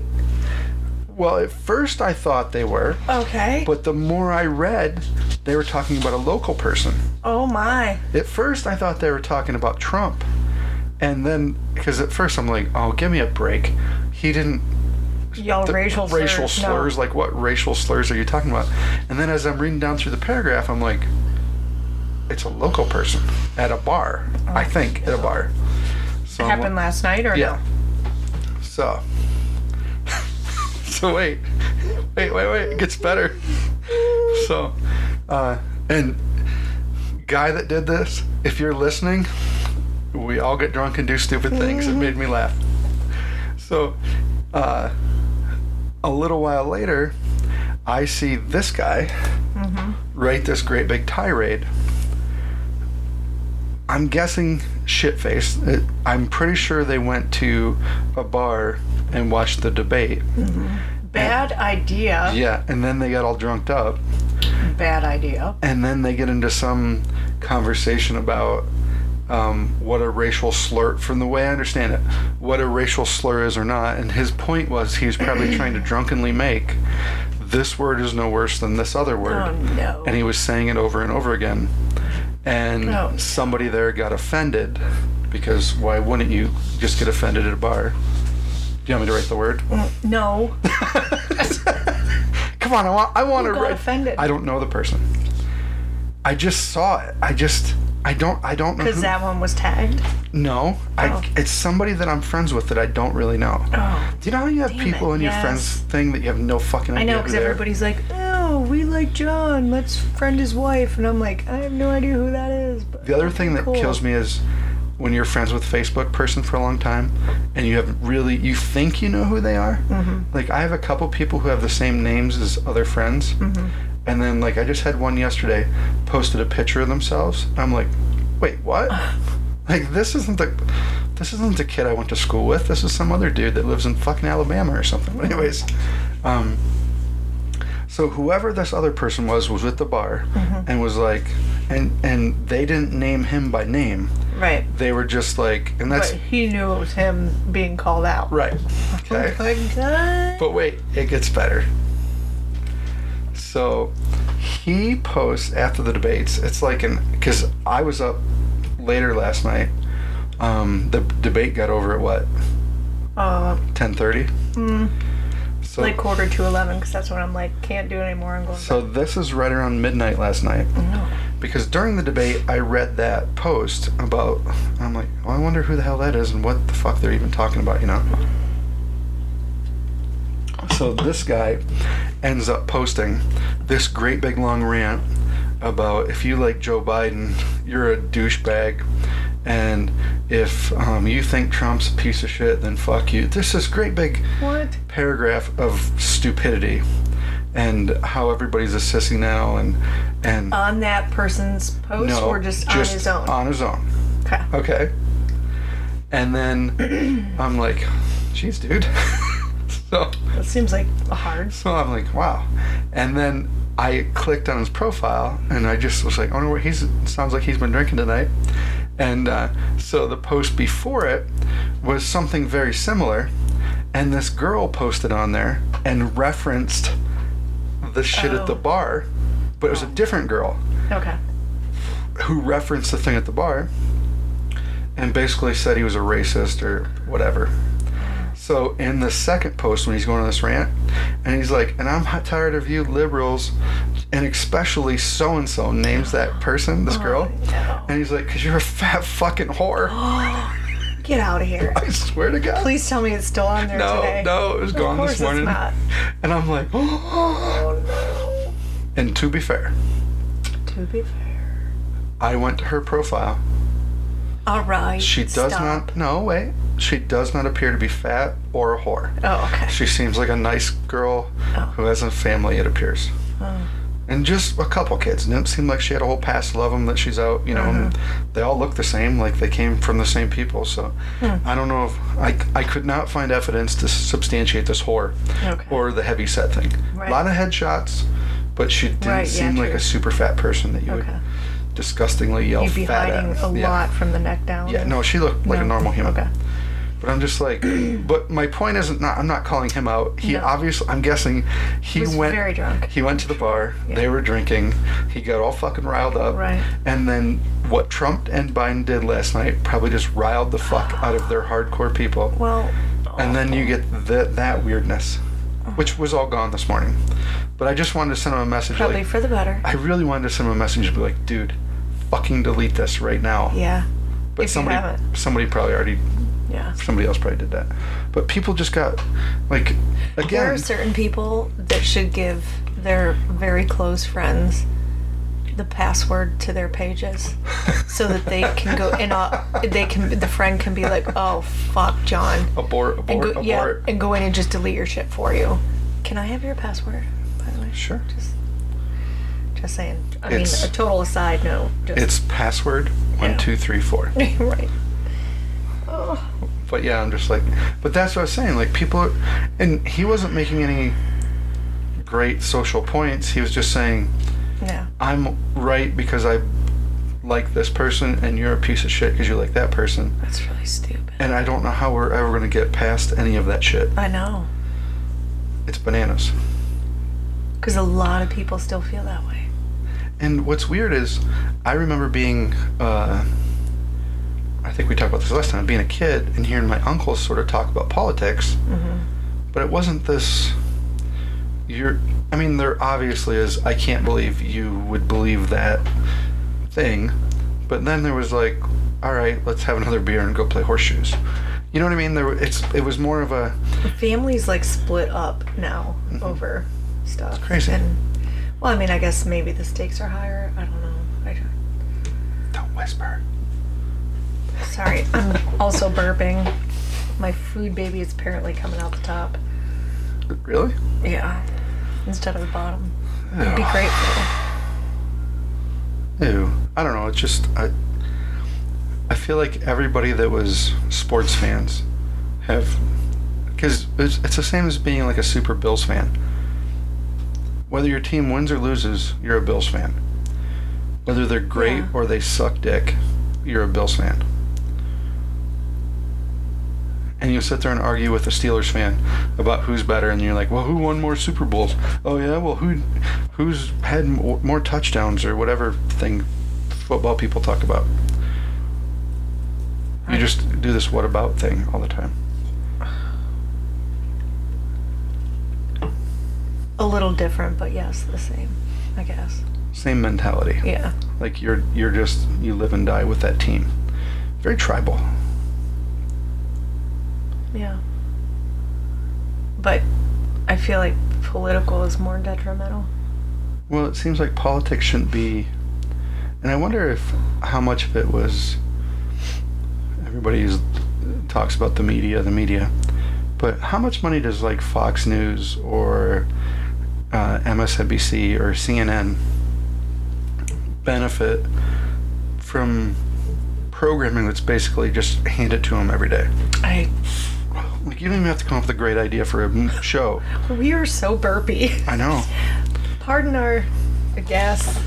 Well, at first I thought they were, Okay. but the more I read, they were talking about a local person. Oh my. At first I thought they were talking about Trump. And then, because at first I'm like, oh, give me a break. He didn't Y'all racial slurs. racial slurs. No. Like, what racial slurs are you talking about? And then as I'm reading down through the paragraph, I'm like, it's a local person at a bar. I think at a bar. So I'm Happened last night or Yeah. So. so wait, wait, wait, wait. It gets better. So, uh, and guy that did this, if you're listening, we all get drunk and do stupid things. It made me laugh. So, uh, a little while later, I see this guy write this great big tirade. I'm guessing shitface. It, I'm pretty sure they went to a bar and watched the debate. Bad idea. Yeah, and then they got all drunked up. Bad idea. and then they get into some conversation about um, what a racial slur, from the way I understand it, what a racial slur is or not. And his point was he was probably trying to drunkenly make this word is no worse than this other word. Oh no. And he was saying it over and over again. And Oh. somebody there got offended because why wouldn't you just get offended at a bar? Do you want me to write the word? Mm, no. Come on, I want I want Who to got write. offended? I don't know the person. I just saw it. I just I don't I don't know Because that one was tagged. no, I Oh. it's somebody that I'm friends with that I don't really know. Oh. Do you know how you have people it, in your friends thing that you have no fucking idea? I know, because everybody's like, like John. Let's friend his wife. And I'm like, I have no idea who that is. But The other thing that cool. kills me is when you're friends with a Facebook person for a long time and you have really you think you know who they are. Mm-hmm. Like I have a couple people who have the same names as other friends. Mm-hmm. And then like I just had one yesterday posted a picture of themselves. I'm like, "Wait, what?" like this isn't the this isn't the kid I went to school with. This is some other dude that lives in fucking Alabama or something. But anyways, um so whoever this other person was was at the bar Mm-hmm. and was like and and they didn't name him by name. Right. They were just like and that's but he knew it was him being called out. right. Okay. Oh my god. But wait, it gets better. So he posts after the debates. It's like an because I was up later last night. Um, the debate got over at what Uh, ten thirty. mm, So like quarter to eleven, because that's when I'm like can't do it anymore. I'm going. so this is right around midnight last night. Oh, no. Because during the debate, I read that post about. I'm like, well, I wonder who the hell that is and what the fuck they're even talking about, you know? So this guy ends up posting this great big long rant about if you like Joe Biden, you're a douchebag. And if um, you think Trump's a piece of shit, then fuck you. This is great big What? paragraph of stupidity and how everybody's assessing now and and On that person's post, no, or just, on his own? On his own. okay. Okay. And then I'm like, jeez, dude. so, That seems like a hard. so I'm like, wow. And then I clicked on his profile and I just was like, oh what he's, sounds like he's been drinking tonight. And uh, so the post before it was something very similar. And this girl posted on there and referenced the shit at the Oh. bar, but it was a different girl Okay. who referenced the thing at the bar and basically said he was a racist or whatever. So in the second post, when he's going on this rant, and he's like, "And I'm tired of you liberals, and especially so and so names that person, this oh, girl, Oh, no. and he's like, "Cause you're a fat fucking whore." Get out of here. I swear to God. Please tell me it's still on there no, today. no, it was gone this morning, and I'm like, Oh no. and to be fair, To be fair. I went to her profile. All right. She does stop. not. No, wait. She does not appear to be fat or a whore. Oh, okay. She seems like a nice girl Oh. who has a family, it appears. Oh. And just a couple kids. It didn't seem like she had a whole past love them that she's out, you know, Uh-huh. they all look the same, like they came from the same people. So Hmm. I don't know if I, I could not find evidence to substantiate this whore Okay. or the heavy set thing. Right. A lot of headshots, but she didn't Right, yeah, seem like a super fat person that you Okay. would disgustingly yell You'd be fat hiding at. a Yeah. lot from the neck down. Yeah, no, she looked like a normal human. Okay. But I'm just like, but my point isn't not. I'm not calling him out. He No. obviously, I'm guessing he was went. very drunk. He went to the bar. Yeah. They were drinking. He got all fucking riled up. Right. And then what Trump and Biden did last night probably just riled the fuck out of their hardcore people. Well. And then you oh. get that that weirdness, which was all gone this morning. But I just wanted to send him a message. Probably like, for the better. I really wanted to send him a message and be like, dude, fucking delete this right now. Yeah. But if somebody, somebody probably already Yeah. somebody else probably did that. But people just got like again. There are certain people that should give their very close friends the password to their pages so that they can go and uh, they can the friend can be like oh fuck john abort, and abort, go, yeah and go in and just delete your shit for you can i have your password by the way Sure. just just saying i It's- mean a total aside no just It's password one Yeah. two three four. right oh But yeah, I'm just like, but that's what I was saying. Like people, and he wasn't making any great social points. He was just saying, yeah I'm right because I like this person, and you're a piece of shit because you like that person. that's really stupid And I don't know how we're ever going to get past any of that shit. i know It's bananas. because a lot of people still feel that way And what's weird is, I remember being, uh, I think we talked about this last time, being a kid and hearing my uncles sort of talk about politics, hmm but it wasn't this. You're, I mean, there obviously is. I can't believe you would believe that thing, but then there was like, all right, let's have another beer and go play horseshoes. You know what I mean? There, it's it was more of a families like split up now over stuff. Mm-hmm. crazy. And, well, I mean, I guess maybe the stakes are higher. I don't know. I, don't whisper. Sorry, I'm also burping. My food baby is apparently coming out the top. Really? Yeah. Instead of the bottom. I'd be grateful. Ew. I don't know. It's just I. I feel like everybody that was sports fans have, because it's, it's the same as being like a super Bills fan. Whether your team wins or loses, you're a Bills fan. Whether they're great Yeah. or they suck dick, you're a Bills fan. And you'll sit there and argue with a Steelers fan about who's better, and you're like, "Well, who won more Super Bowls? Oh yeah, well, who, who's had more, more touchdowns or whatever thing football people talk about." You just do this "what about" thing all the time. A little different, but yes, the same, I guess. Same mentality. Yeah. Like you're you're just you live and die with that team. Very tribal. Yeah. But I feel like political is more detrimental. Well, it seems like politics shouldn't be, and I wonder if how much of it was. Everybody talks about the media, the media, but how much money does like Fox News or uh, MSNBC or CNN benefit from programming that's basically just handed to them every day? I Like you don't even have to come up with a great idea for a show. we are so burpy. I know. Pardon our gas.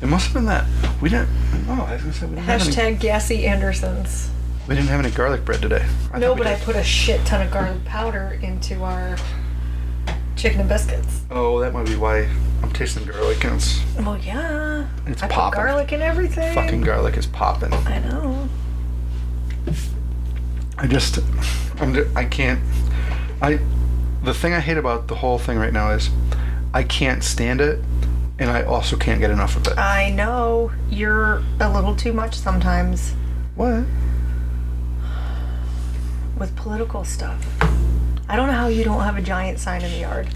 It must have been that we didn't. Oh, I was gonna say we didn't have any. Hashtag gassy Andersons. We didn't have any garlic bread today. I No, but I put a shit ton of garlic powder into our chicken and biscuits. Oh, that might be why I'm tasting garlic and it's Well, yeah. It's popping. garlic and everything. fucking garlic is popping. I know. I just, I'm, I can't. I, the thing I hate about the whole thing right now is, I can't stand it, and I also can't get enough of it. I know you're a little too much sometimes What? with political stuff. I don't know how you don't have a giant sign in the yard.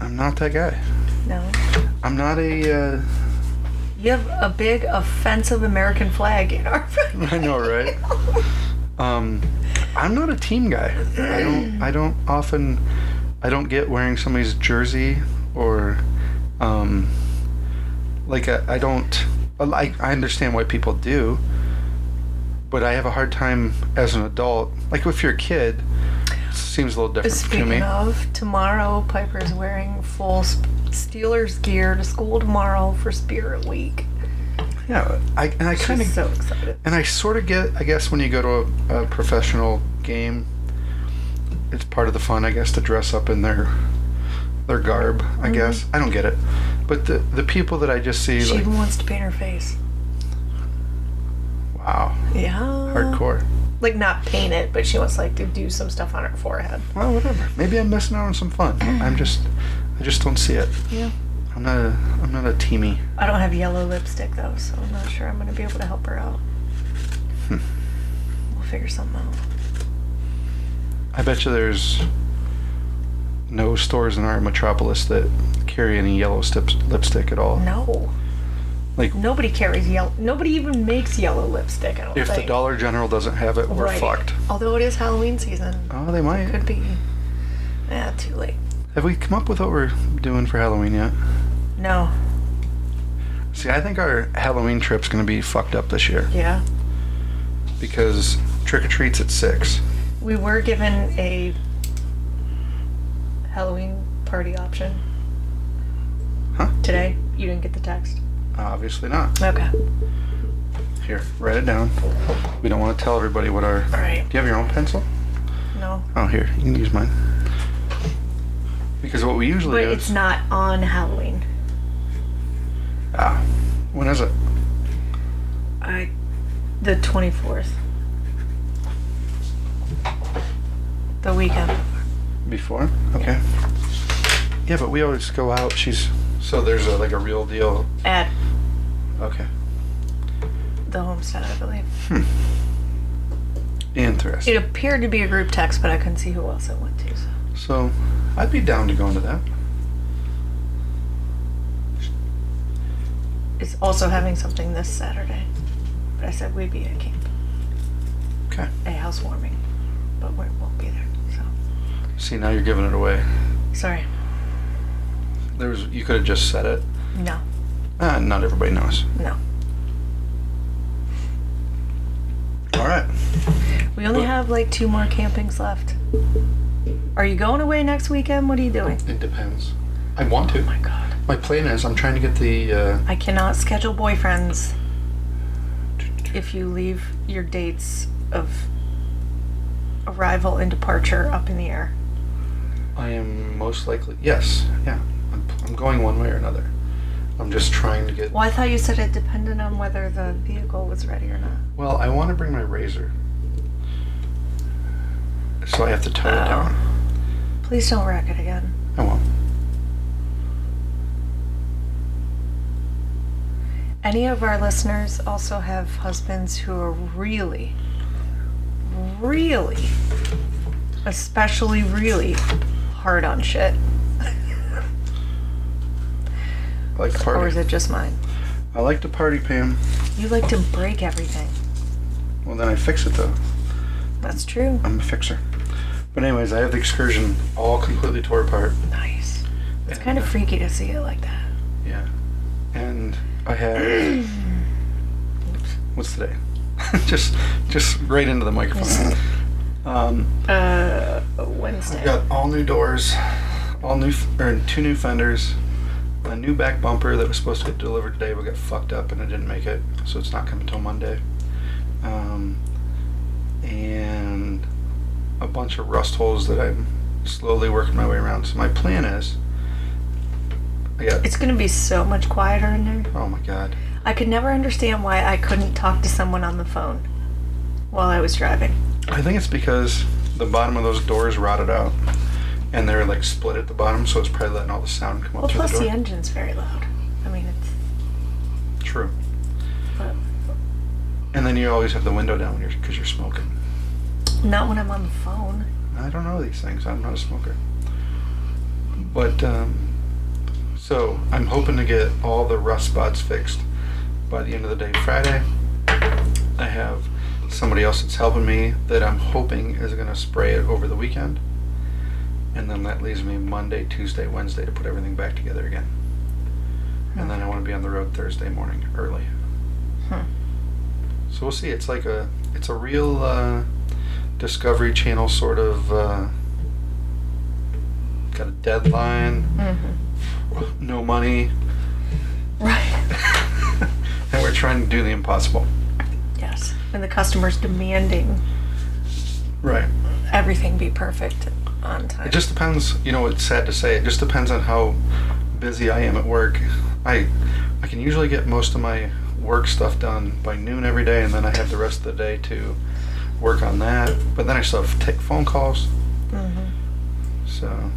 I'm not that guy. No. I'm not a. Uh, You have a big offensive American flag in our I know, right? Um, I'm not a team guy. I don't. I don't often. I don't get wearing somebody's jersey or, um, like I, I don't. I, I understand why people do, but I have a hard time as an adult. Like if you're a kid, it seems a little different to me. Speaking of, tomorrow Piper's wearing full Sp- Steelers gear to school tomorrow for Spirit Week. Yeah, I and I kind of so excited. And I sort of get, I guess, when you go to a, a professional game, it's part of the fun, I guess, to dress up in their their garb. I Mhm. guess I don't get it, but the the people that I just see, She like, even wants to paint her face. wow, Yeah. hardcore. Like not paint it, but she wants like to do some stuff on her forehead. Well, whatever. Maybe I'm missing out on some fun. I'm just, I just don't see it. Yeah. I'm not a, I'm not a teamy. I don't have yellow lipstick though, so I'm not sure I'm gonna be able to help her out. Hmm. We'll figure something out. I bet you there's no stores in our metropolis that carry any yellow stip, lipstick at all. No. Like, Nobody carries yellow. Nobody even makes yellow lipstick. I don't if the. Dollar General doesn't have it, we're Right. fucked. Although it is Halloween season, Oh, they might. could be. Yeah, too late. Have we come up with what we're doing for Halloween yet? No. See, I think our Halloween trip's gonna be fucked up this year Yeah. because trick or treats at six. We were given a Halloween party option. Huh? Today. You didn't get the text. Obviously not. Okay. Here, write it down. We don't want to tell everybody what our. All right. Do you have your own pencil? No. Oh, here, you can use mine. Because what we usually But do it's is. not on Halloween. Ah, when is it? I. The 24th. The weekend. Before? Okay. Yeah, but we always go out. She's. So there's a, like a real deal. At Okay. the homestead, I believe. Interesting. It appeared to be a group text, but I couldn't see who else it went to. So. So, I'd be down to go into that. It's also having something this Saturday. But I said we'd be at camp, Okay. a housewarming, but we won't be there. So See, now you're giving it away. sorry. There was you could have just said it. No, Ah, not everybody knows. no. All right. We only have like two more campings left. Are you going away next weekend? What are you doing? It depends. I want to. Oh my god. My plan is I'm trying to get the. Uh, I cannot schedule boyfriends if you leave your dates of arrival and departure up in the air. I am most likely yes. Yeah. I'm, I'm going one way or another. I'm just trying to get. Well, I thought you said it depended on whether the vehicle was ready or not. Well, I want to bring my razor. So I have to tow it Oh. down. Please don't wreck it again. I won't. Any of our listeners also have husbands who are really, really, especially really hard on shit. I like to Or party. is it just mine? I like to party, Pam. You like to break everything. Well, then I fix it though. That's true. I'm a fixer. But anyways, I have the excursion all completely tore apart. Nice. It's And, kind of uh, freaky to see it like that. Yeah. And I have what's today? just just right into the microphone. Um, Uh, Wednesday. got all new doors, all new f- or two new fenders, a new back bumper that was supposed to get delivered today but got fucked up and it didn't make it, so it's not coming till Monday. Um, and a bunch of rust holes that I'm slowly working my way around. So my plan is, I got It's gonna be so much quieter in there. oh my god. I could never understand why I couldn't talk to someone on the phone while I was driving. I think it's because the bottom of those doors rotted out, and they're like split at the bottom, so it's probably letting all the sound come up Well, through plus the the engine's very loud. I mean, it's. True. But And then you always have the window down when you're because you're smoking. Not when I'm on the phone. I don't know these things. I'm not a smoker. But um, so I'm hoping to get all the rust spots fixed by the end of the day Friday. I have somebody else that's helping me that I'm hoping is going to spray it over the weekend. And then that leaves me Monday, Tuesday, Wednesday to put everything back together again. And then I want to be on the road Thursday morning early. Hmm. So we'll see. It's like a it's a real uh, Discovery Channel sort of uh, got a deadline, Mm-hmm. no money, Right. and we're trying to do the impossible. Yes. And the customer's demanding Right. everything be perfect on time. It just depends. You know, it's sad to say. It just depends on how busy I am at work. I I can usually get most of my work stuff done by noon every day, and then I have the rest of the day to work on that. But then I still have to take phone calls. hmm So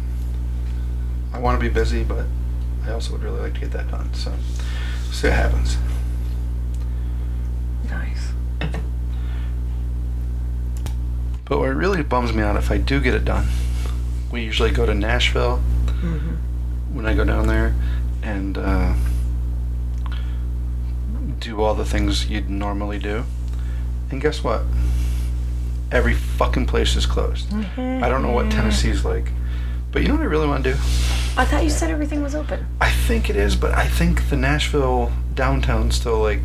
I want to be busy, but I also would really like to get that done. So see what happens. Nice. But what really bums me out if I do get it done, we usually go to Nashville hmm when I go down there and uh, do all the things you'd normally do. And guess what? Every fucking place is closed. I don't know what Tennessee's like, but you know what I really want to do? I thought you said everything was open. I think it is, but I think the Nashville downtown still like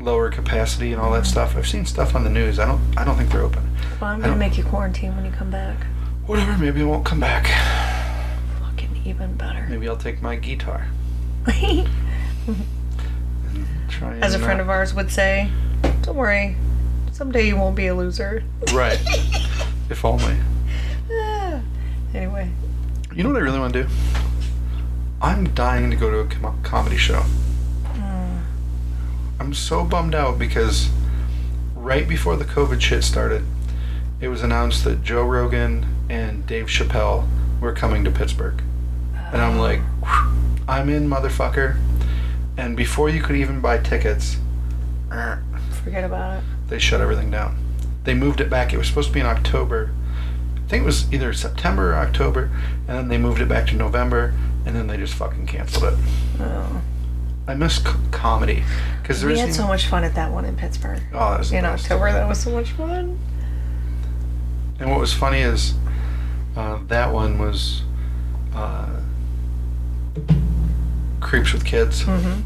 lower capacity and all that stuff. I've seen stuff on the news. I don't. I don't think they're open. Well, I'm gonna make you quarantine when you come back. Whatever. Maybe I won't come back. Fucking even better. Maybe I'll take my guitar. Try As a friend uh, of ours would say, don't worry, someday you won't be a loser. Right. if only. Ah. anyway, You know what I really want to do? I'm dying to go to a com- comedy show. mm, I'm so bummed out because right before the COVID shit started, it was announced that Joe Rogan and Dave Chappelle were coming to Pittsburgh. And I'm like, I'm in, motherfucker. And before you could even buy tickets, forget about it. They shut everything down. They moved it back. It was supposed to be in October. I think it was either September or October, and then they moved it back to November, and then they just fucking canceled it. Oh. I miss c- comedy because We had so much fun at that one in Pittsburgh. oh that was In. October, that was so much fun. And what was funny is uh, that one was uh, creeps with kids, hmm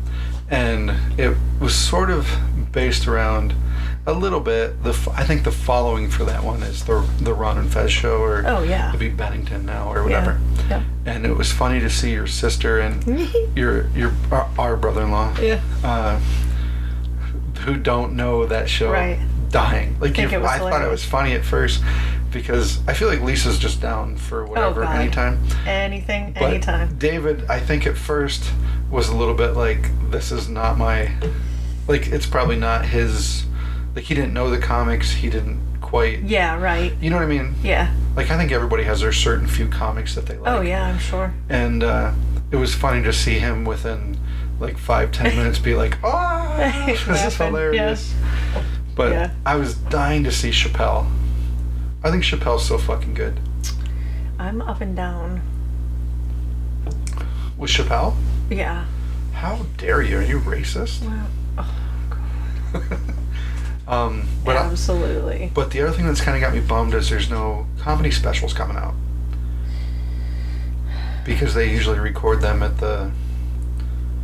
and it was sort of based around a little bit. The I think the following for that one is the the Ron and Fez show, or Oh yeah. it'd be Bennington now, or whatever. Yeah. yeah. And it was funny to see your sister and your your our, our brother-in-law yeah. uh, who don't know that show Right. dying. Like Think you, it was I thought it was funny at first because I feel like Lisa's just down for whatever Oh, anytime. Anything, But anytime. David, I think at first was a little bit like this is not my like it's probably not his like he didn't know the comics, he didn't quite Yeah. Right. you know what I mean? Yeah. Like I think everybody has their certain few comics that they like. oh yeah. I'm sure. And uh, it was funny to see him within like five, ten minutes be like, oh, this is hilarious. But Yeah. I was dying to see Chappelle. I think Chappelle's so fucking good. I'm up and down. With Chappelle? Yeah. How dare you? Are you racist? Well, oh, um, but I- absolutely. but the other thing that's kind of got me bummed is there's no comedy specials coming out because they usually record them at the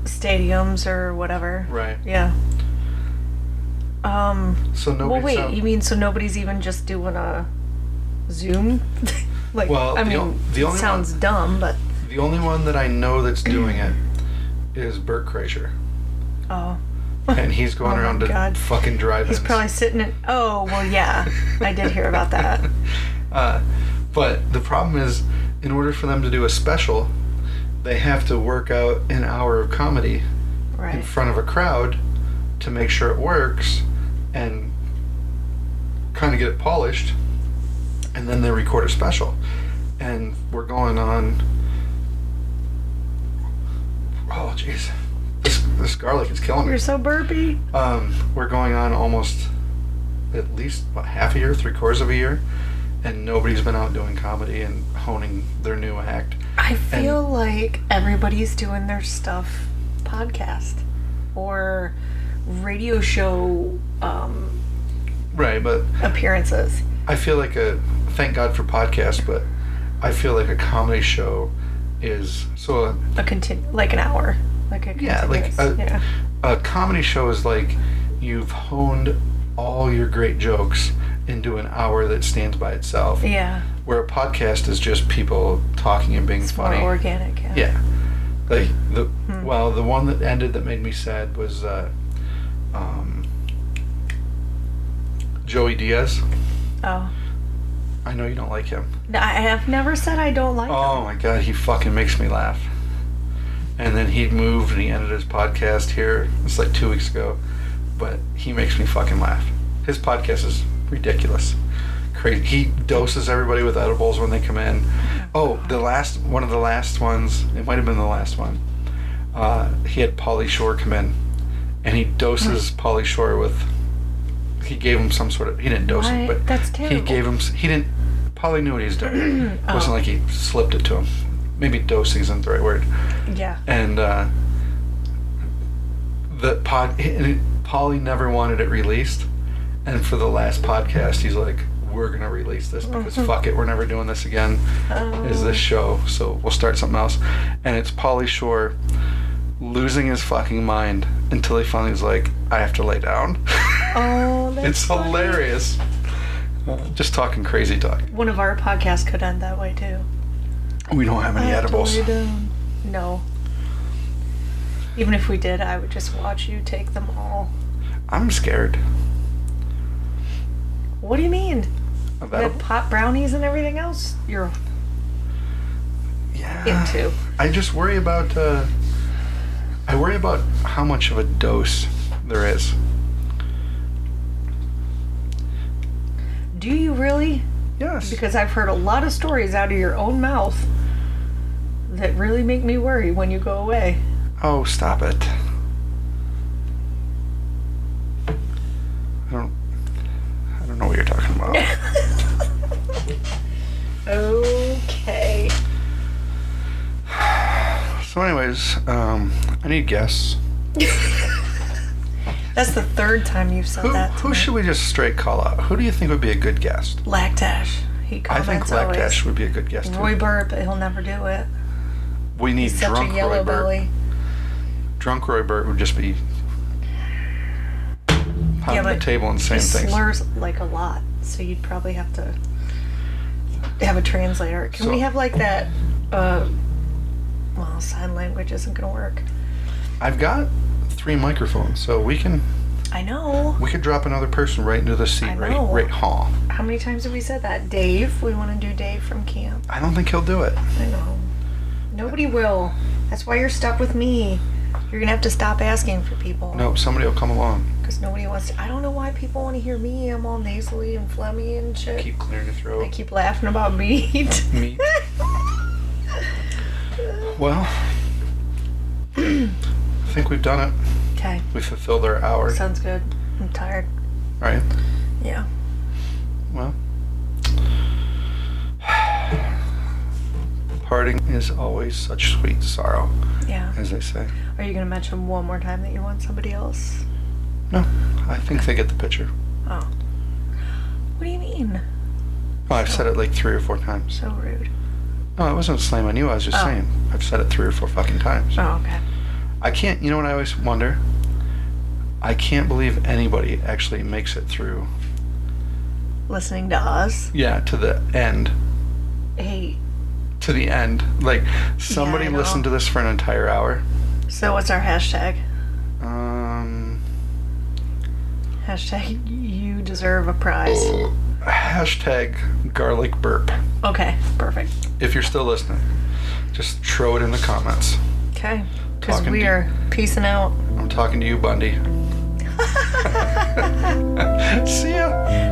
Stadiums or whatever. right. Yeah. Um. So Well, nobody's wait. You mean so nobody's even just doing a Zoom? like, Well, I the mean, o- the only sounds dumb, but the only one that I know that's doing it is Bert Kreischer. oh. and he's going Oh around to God. fucking drive He's probably sitting in. Oh well, yeah. I did hear about that. uh, but the problem is, in order for them to do a special, they have to work out an hour of comedy in front of a crowd to make sure it works and kind of get it polished, and then they record a special. And we're going on. Oh, jeez. This, garlic is killing me. You're so burpy. Um, we're going on almost at least what, half a year, three quarters of a year, and nobody's been out doing comedy and honing their new act. I feel like everybody's doing their stuff podcast or radio show um, Right, but appearances. I feel like a thank God for podcasts, but I feel like a comedy show is so a, A continu like an hour. Like a Yeah, like a- yeah. a comedy show is like you've honed all your great jokes into an hour that stands by itself. Yeah. Where a podcast is just people talking and being It's funny. more organic. Yeah. Yeah. Like the Hmm. well, the one that ended that made me sad was uh, um, Joey Diaz. Oh. I know you don't like him. No, I have never said I don't like Oh them. my god, he fucking makes me laugh. And then he moved and he ended his podcast here. It's like two weeks ago, but he makes me fucking laugh. His podcast is ridiculous, crazy. He doses everybody with edibles when they come in. Oh, the last one of the last ones. It might have been the last one. Uh, he had Pauly Shore come in, and he doses Pauly Shore with. He gave him some sort of. He didn't dose him, What? but That's he terrible. gave him. s- He didn't. Pauly knew what he was doing. It wasn't Oh. like he slipped it to him. Maybe dosing isn't the right word. Yeah. And uh, the pod, it, Pauly never wanted it released. And for the last podcast, he's like, "We're gonna release this because Mhm. fuck it, we're never doing this again." Is this show? So we'll start something else. And it's Pauly Shore losing his fucking mind until he finally was like, "I have to lay down." Oh, that's it's funny. hilarious. Just talking crazy talk. One of our podcasts could end that way too. We don't have any I edibles. down. No. Even if we did, I would just watch you take them all. I'm scared What do you mean? of The pot brownies and everything else you're Yeah. into. I just worry about. Uh, I worry about how much of a dose there is. Do you really? Yes. Because I've heard a lot of stories out of your own mouth that really make me worry when you go away. oh, stop it. I don't. I don't know what you're talking about. okay. so, anyways, um, I need guests That's the third time you've said Who, that. who tonight. should we just straight call out? Who do you think would be a good guest? Lactash. He I think always. Lactash would be a good guest. too. Roy Burr, but he'll never do it. we need He's such a yellow Roy Burt. belly. Drunk Roy Burt would just be pounding the but table and saying he things. slurs like a lot, so you'd probably have to have a translator. Can So- we have like that? Uh, well, sign language isn't gonna work. I've got three microphones, so we can I know. we could drop another person right into the seat I right know. right haw. How many times have we said that? Dave. We want to do Dave from camp. I don't think he'll do it. I know. Nobody will. That's why you're stuck with me. You're gonna have to stop asking for people. Nope, somebody will come along. Because nobody wants to. I don't know why people want to hear me. I'm all nasally and phlegmy and shit. Keep clearing your throat. I keep laughing about meat. Meat. Well, I think we've done it. Okay. We fulfilled our hour. Sounds good. I'm tired. All right. Yeah. Well, parting is always such sweet sorrow, Yeah. as they say. Are you gonna mention one more time that you want somebody else? No, I think they get the picture. Oh. What do you mean? Oh, I've said it like three or four times. So rude. No, it wasn't a slam on you. I was just Oh. saying. I've said it three or four fucking times. Oh, okay. I can't. You know what I always wonder? I can't believe anybody actually makes it through. Listening to us. Yeah, to the end. Hey. To the end. Like somebody know. listened to this for an entire hour. So what's our hashtag? Um. Hashtag you deserve a prize. Hashtag garlic burp. Okay. Perfect. If you're still listening, just throw it in the comments. Okay. Because we are peacing out. I'm talking to you, Bundy. see you